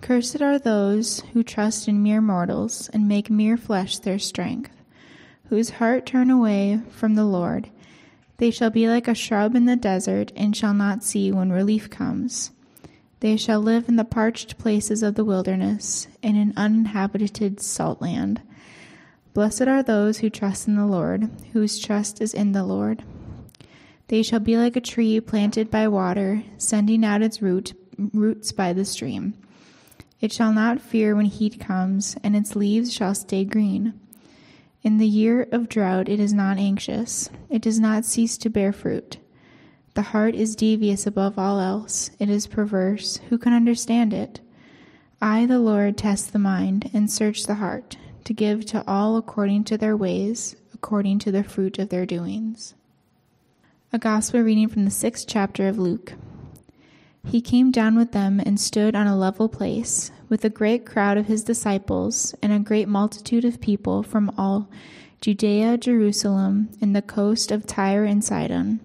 Cursed are those who trust in mere mortals and make mere flesh their strength, whose heart turn away from the Lord. They shall be like a shrub in the desert and shall not see when relief comes. They shall live in the parched places of the wilderness, in an uninhabited salt land. Blessed are those who trust in the Lord, whose trust is in the Lord. They shall be like a tree planted by water, sending out its root, roots by the stream. It shall not fear when heat comes, and its leaves shall stay green. In the year of drought it is not anxious, it does not cease to bear fruit. The heart is devious above all else, it is perverse. Who can understand it? I, the Lord, test the mind and search the heart, to give to all according to their ways, according to the fruit of their doings. A Gospel reading from the sixth chapter of Luke. He came down with them and stood on a level place, with a great crowd of his disciples and a great multitude of people from all Judea, Jerusalem, and the coast of Tyre and Sidon.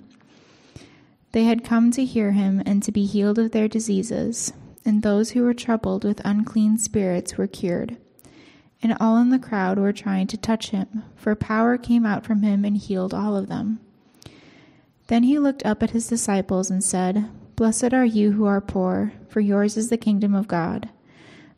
They had come to hear him and to be healed of their diseases, and those who were troubled with unclean spirits were cured. And all in the crowd were trying to touch him, for power came out from him and healed all of them. Then he looked up at his disciples and said, Blessed are you who are poor, for yours is the kingdom of God.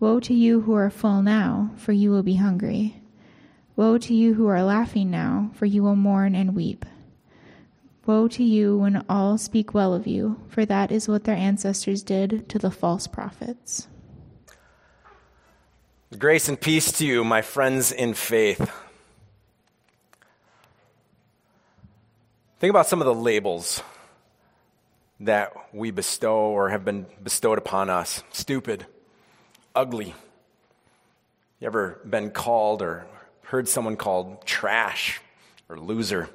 Woe to you who are full now, for you will be hungry. Woe to you who are laughing now, for you will mourn and weep. Woe to you when all speak well of you, for that is what their ancestors did to the false prophets. Grace and peace to you, my friends in faith. Think about some of the labels that we bestow or have been bestowed upon us stupid, ugly. You ever been called or heard someone called trash or loser?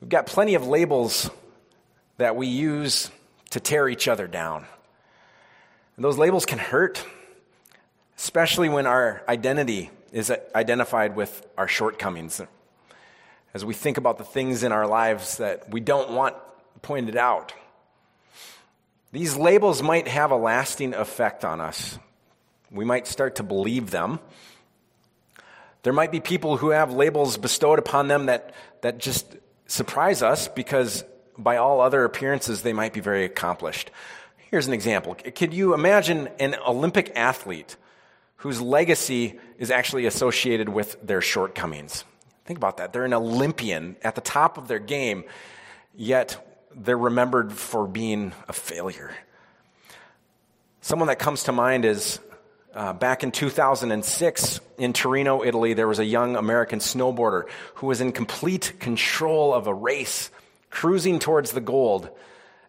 We've got plenty of labels that we use to tear each other down. And those labels can hurt, especially when our identity is identified with our shortcomings. As we think about the things in our lives that we don't want pointed out. These labels might have a lasting effect on us. We might start to believe them. There might be people who have labels bestowed upon them that, that just surprise us because, by all other appearances, they might be very accomplished. Here's an example. Could you imagine an Olympic athlete whose legacy is actually associated with their shortcomings? Think about that. They're an Olympian at the top of their game, yet they're remembered for being a failure. Someone that comes to mind is uh, back in 2006 in Torino, Italy, there was a young American snowboarder who was in complete control of a race, cruising towards the gold,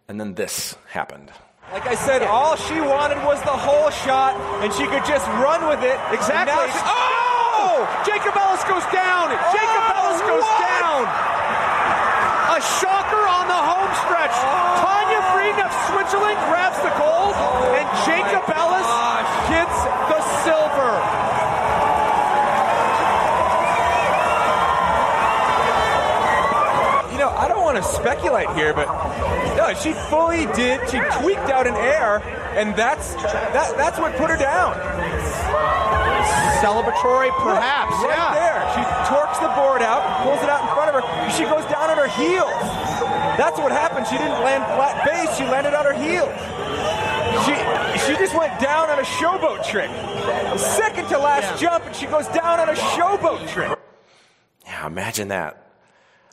and then this happened. Like I said, all she wanted was the holeshot, and she could just run with it. Exactly. She, oh! Jacobellis goes down. Oh, Ellis goes what? down. A shocker on the home stretch. Tanja Frieden of Switzerland grabs the gold, and Jacobellis gets the silver. You know, I don't want to speculate here, but no, she fully did. She tweaked out an air, and that's that, that's what put her down. Celebratory, perhaps. Right yeah. there. She torques the board out, pulls it out in front of her. She goes down on her heels. That's what happened. She didn't land flat base. She landed on her heels. She she just went down on a showboat trick. Second to last jump, and she goes down on a showboat trick. Yeah, imagine that.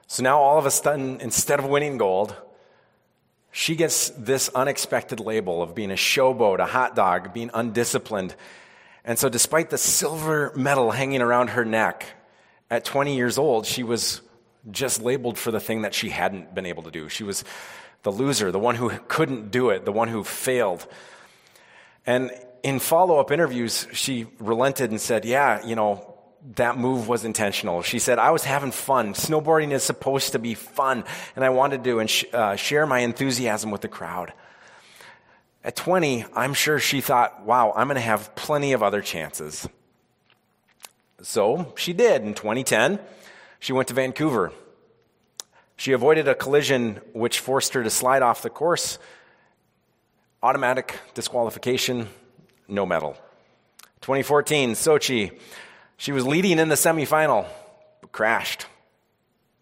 So now all of a sudden, instead of winning gold, she gets this unexpected label of being a showboat, a hot dog, being undisciplined. And so, despite the silver medal hanging around her neck, at 20 years old, she was just labeled for the thing that she hadn't been able to do. She was the loser, the one who couldn't do it, the one who failed. And in follow up interviews, she relented and said, Yeah, you know, that move was intentional. She said, I was having fun. Snowboarding is supposed to be fun, and I wanted to and uh, share my enthusiasm with the crowd. At 20, I'm sure she thought, wow, I'm going to have plenty of other chances. So she did. In 2010, she went to Vancouver. She avoided a collision which forced her to slide off the course. Automatic disqualification, no medal. 2014, Sochi. She was leading in the semifinal, but crashed.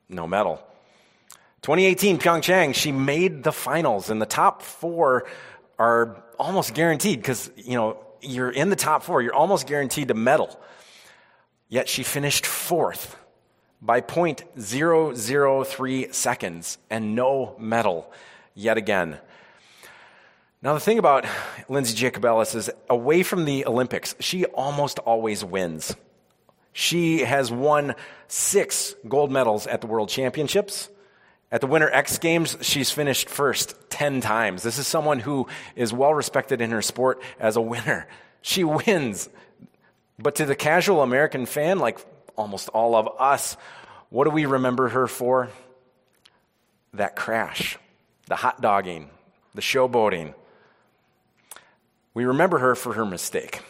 No medal. 2018, Pyeongchang, she made the finals, and the top four are almost guaranteed because, you know, you're in the top four, you're almost guaranteed to medal. Yet she finished fourth by 0.003 seconds and no medal yet again. Now, the thing about Lindsey Jacobellis is away from the Olympics, she almost always wins. She has won six gold medals at the World Championships. At the Winter X Games, she's finished first 10 times. This is someone who is well respected in her sport as a winner. She wins. But to the casual American fan, like almost all of us, what do we remember her for? That crash, the hot dogging, the showboating. We remember her for her mistake.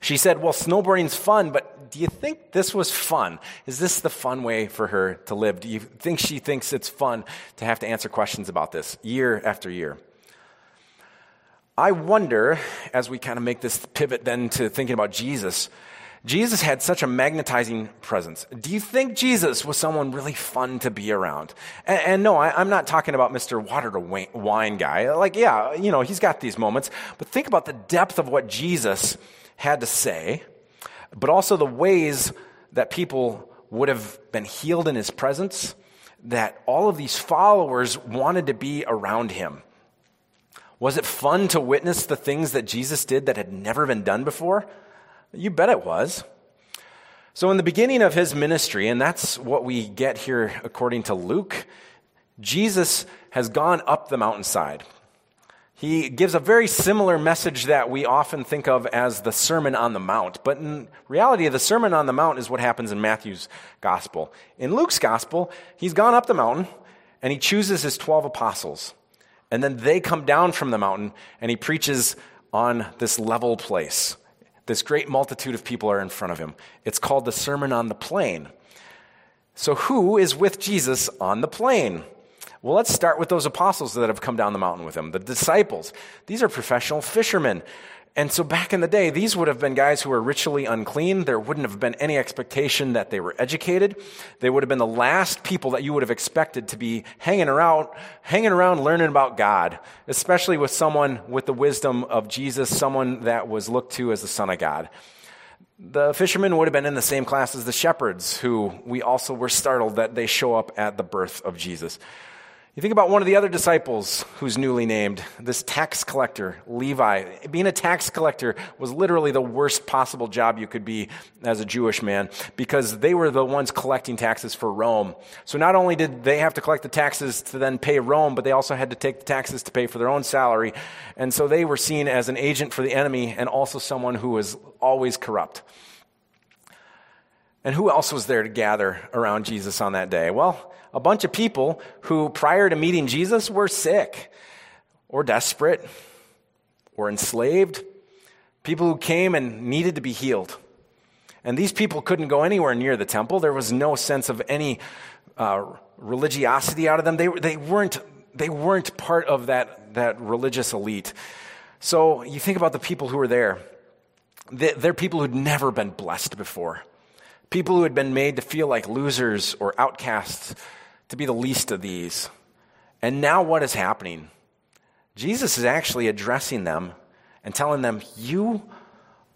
She said, Well, snowboarding's fun, but do you think this was fun? Is this the fun way for her to live? Do you think she thinks it's fun to have to answer questions about this year after year? I wonder, as we kind of make this pivot then to thinking about Jesus, Jesus had such a magnetizing presence. Do you think Jesus was someone really fun to be around? And, and no, I, am not talking about Mr. Water to wine guy. Like, yeah, you know, he's got these moments, but think about the depth of what Jesus had to say, but also the ways that people would have been healed in his presence, that all of these followers wanted to be around him. Was it fun to witness the things that Jesus did that had never been done before? You bet it was. So, in the beginning of his ministry, and that's what we get here according to Luke, Jesus has gone up the mountainside. He gives a very similar message that we often think of as the Sermon on the Mount. But in reality, the Sermon on the Mount is what happens in Matthew's gospel. In Luke's gospel, he's gone up the mountain and he chooses his 12 apostles. And then they come down from the mountain and he preaches on this level place. This great multitude of people are in front of him. It's called the Sermon on the Plain. So, who is with Jesus on the plain? Well, let's start with those apostles that have come down the mountain with him, the disciples. These are professional fishermen. And so back in the day, these would have been guys who were ritually unclean. There wouldn't have been any expectation that they were educated. They would have been the last people that you would have expected to be hanging around, hanging around learning about God, especially with someone with the wisdom of Jesus, someone that was looked to as the Son of God. The fishermen would have been in the same class as the shepherds, who we also were startled that they show up at the birth of Jesus. You think about one of the other disciples who's newly named, this tax collector, Levi. Being a tax collector was literally the worst possible job you could be as a Jewish man because they were the ones collecting taxes for Rome. So not only did they have to collect the taxes to then pay Rome, but they also had to take the taxes to pay for their own salary. And so they were seen as an agent for the enemy and also someone who was always corrupt. And who else was there to gather around Jesus on that day? Well, a bunch of people who, prior to meeting Jesus, were sick or desperate or enslaved. People who came and needed to be healed. And these people couldn't go anywhere near the temple. There was no sense of any uh, religiosity out of them. They, they, weren't, they weren't part of that, that religious elite. So you think about the people who were there. They're people who'd never been blessed before. People who had been made to feel like losers or outcasts to be the least of these. And now what is happening? Jesus is actually addressing them and telling them, You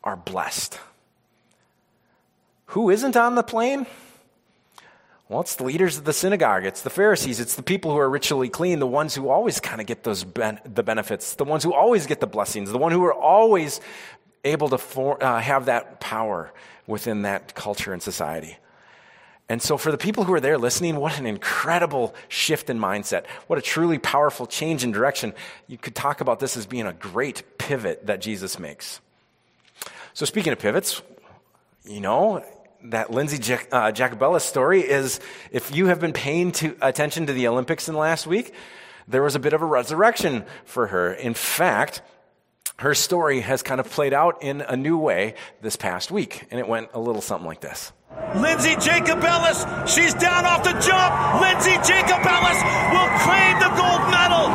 are blessed. Who isn't on the plain? Well, it's the leaders of the synagogue. It's the Pharisees. It's the people who are ritually clean, the ones who always kind of get those ben- the benefits, the ones who always get the blessings, the one who are always able to for, uh, have that power within that culture and society. And so, for the people who are there listening, what an incredible shift in mindset. What a truly powerful change in direction. You could talk about this as being a great pivot that Jesus makes. So, speaking of pivots, you know, that Lindsey Jac- uh, Jacobellis story is if you have been paying to, attention to the Olympics in the last week, there was a bit of a resurrection for her. In fact, her story has kind of played out in a new way this past week, and it went a little something like this. Lindsey Jacobellis, she's down off the jump. Lindsey Jacobellis will claim the gold medal.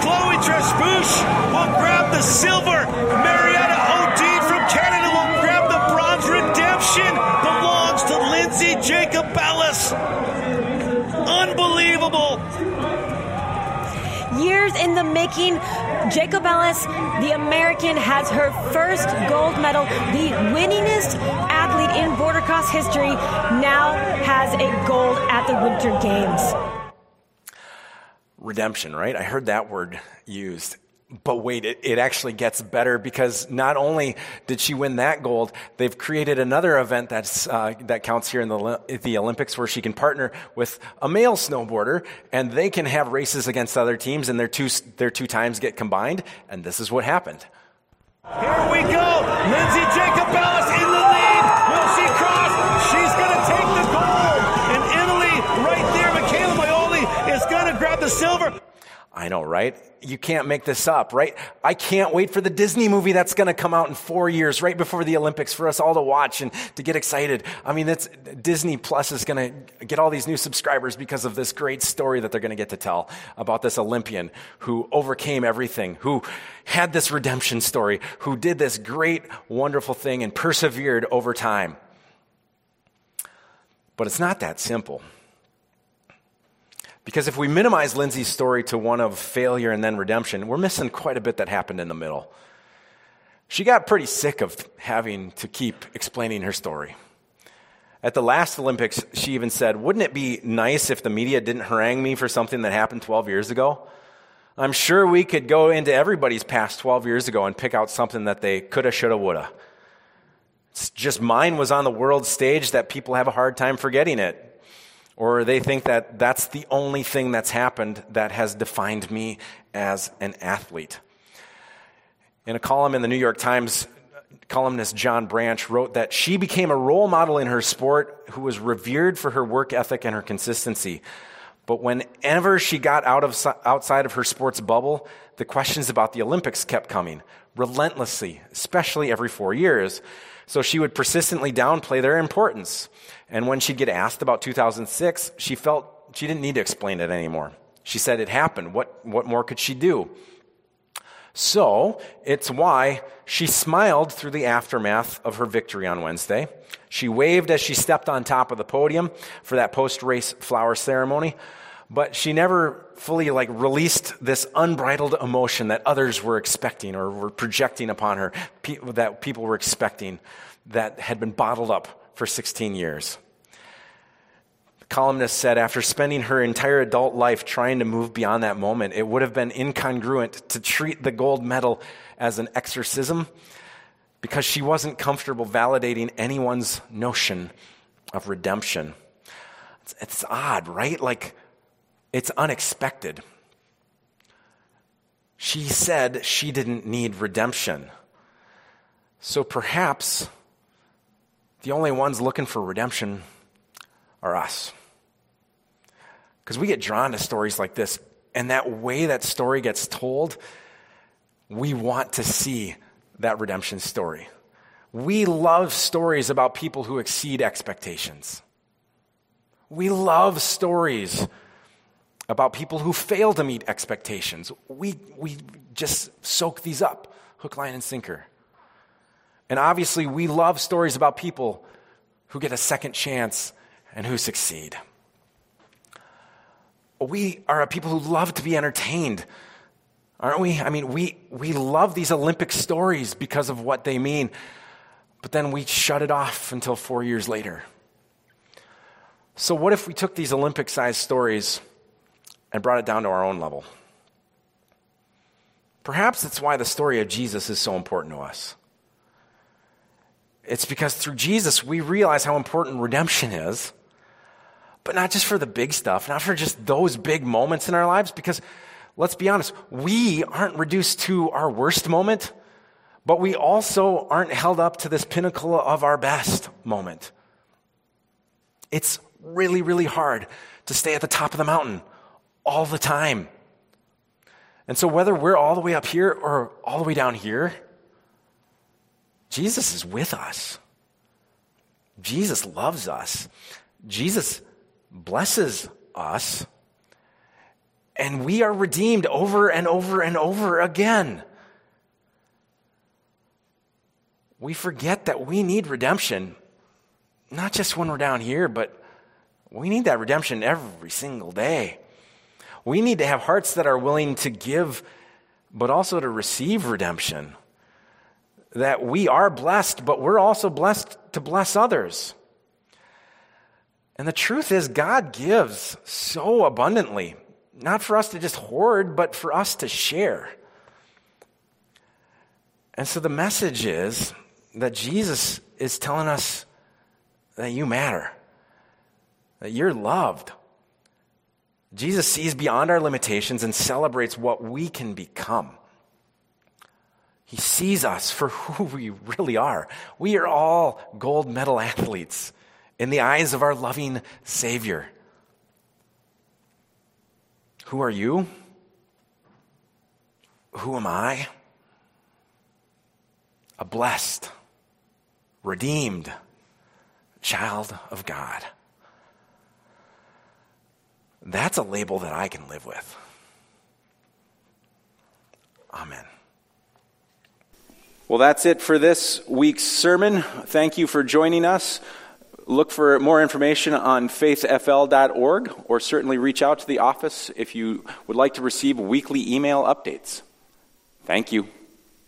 Chloe Trespeuch will grab the silver. Meryeta O'Dine from Canada will grab the bronze. Redemption belongs to Lindsey Jacobellis. Unbelievable. Years in the making, Jacobellis, the American, has her first gold medal, the winningest athlete in boardercross history, now has a gold at the Winter Games. Redemption, right? I heard that word used. But wait, it, it, actually gets better because not only did she win that gold, they've created another event that's, uh, that counts here in the, the Olympics where she can partner with a male snowboarder and they can have races against other teams and their two, their two times get combined. And this is what happened. Here we go. Lindsey Jacobellis in the lead. Will she cross? She's going to take the gold. And Italy right there. Michela Moioli is going to grab the silver. I know, right? You can't make this up, right? I can't wait for the Disney movie that's going to come out in four years, right before the Olympics, for us all to watch and to get excited. I mean, it's, Disney Plus is going to get all these new subscribers because of this great story that they're going to get to tell about this Olympian who overcame everything, who had this redemption story, who did this great, wonderful thing and persevered over time. But it's not that simple. Because if we minimize Lindsey's story to one of failure and then redemption, we're missing quite a bit that happened in the middle. She got pretty sick of having to keep explaining her story. At the last Olympics, she even said, Wouldn't it be nice if the media didn't harangue me for something that happened 12 years ago? I'm sure we could go into everybody's past 12 years ago and pick out something that they coulda, shoulda, woulda. It's just mine was on the world stage that people have a hard time forgetting it or they think that that's the only thing that's happened that has defined me as an athlete. In a column in the New York Times, columnist John Branch wrote that she became a role model in her sport who was revered for her work ethic and her consistency. But whenever she got out of, outside of her sports bubble, the questions about the Olympics kept coming relentlessly, especially every four years. So she would persistently downplay their importance. And when she'd get asked about 2006, she felt she didn't need to explain it anymore. She said it happened. What, what more could she do? So it's why she smiled through the aftermath of her victory on Wednesday. She waved as she stepped on top of the podium for that post race flower ceremony, but she never fully like released this unbridled emotion that others were expecting or were projecting upon her, that people were expecting that had been bottled up for 16 years. Columnist said after spending her entire adult life trying to move beyond that moment, it would have been incongruent to treat the gold medal as an exorcism because she wasn't comfortable validating anyone's notion of redemption. It's, it's odd, right? Like, it's unexpected. She said she didn't need redemption. So perhaps the only ones looking for redemption are us. Because we get drawn to stories like this, and that way that story gets told, we want to see that redemption story. We love stories about people who exceed expectations. We love stories about people who fail to meet expectations. We, we just soak these up, hook, line, and sinker. And obviously, we love stories about people who get a second chance and who succeed. We are a people who love to be entertained. Aren't we? I mean, we, we love these Olympic stories because of what they mean, but then we shut it off until four years later. So, what if we took these Olympic sized stories and brought it down to our own level? Perhaps that's why the story of Jesus is so important to us. It's because through Jesus, we realize how important redemption is, but not just for the big stuff, not for just those big moments in our lives, because let's be honest, we aren't reduced to our worst moment, but we also aren't held up to this pinnacle of our best moment. It's really, really hard to stay at the top of the mountain all the time. And so, whether we're all the way up here or all the way down here, Jesus is with us. Jesus loves us. Jesus blesses us. And we are redeemed over and over and over again. We forget that we need redemption, not just when we're down here, but we need that redemption every single day. We need to have hearts that are willing to give, but also to receive redemption. That we are blessed, but we're also blessed to bless others. And the truth is, God gives so abundantly, not for us to just hoard, but for us to share. And so the message is that Jesus is telling us that you matter, that you're loved, Jesus sees beyond our limitations and celebrates what we can become. He sees us for who we really are. We are all gold medal athletes in the eyes of our loving Savior. Who are you? Who am I? A blessed, redeemed child of God. That's a label that I can live with. Amen. Well, that's it for this week's sermon. Thank you for joining us. Look for more information on faithfl.org or certainly reach out to the office if you would like to receive weekly email updates. Thank you.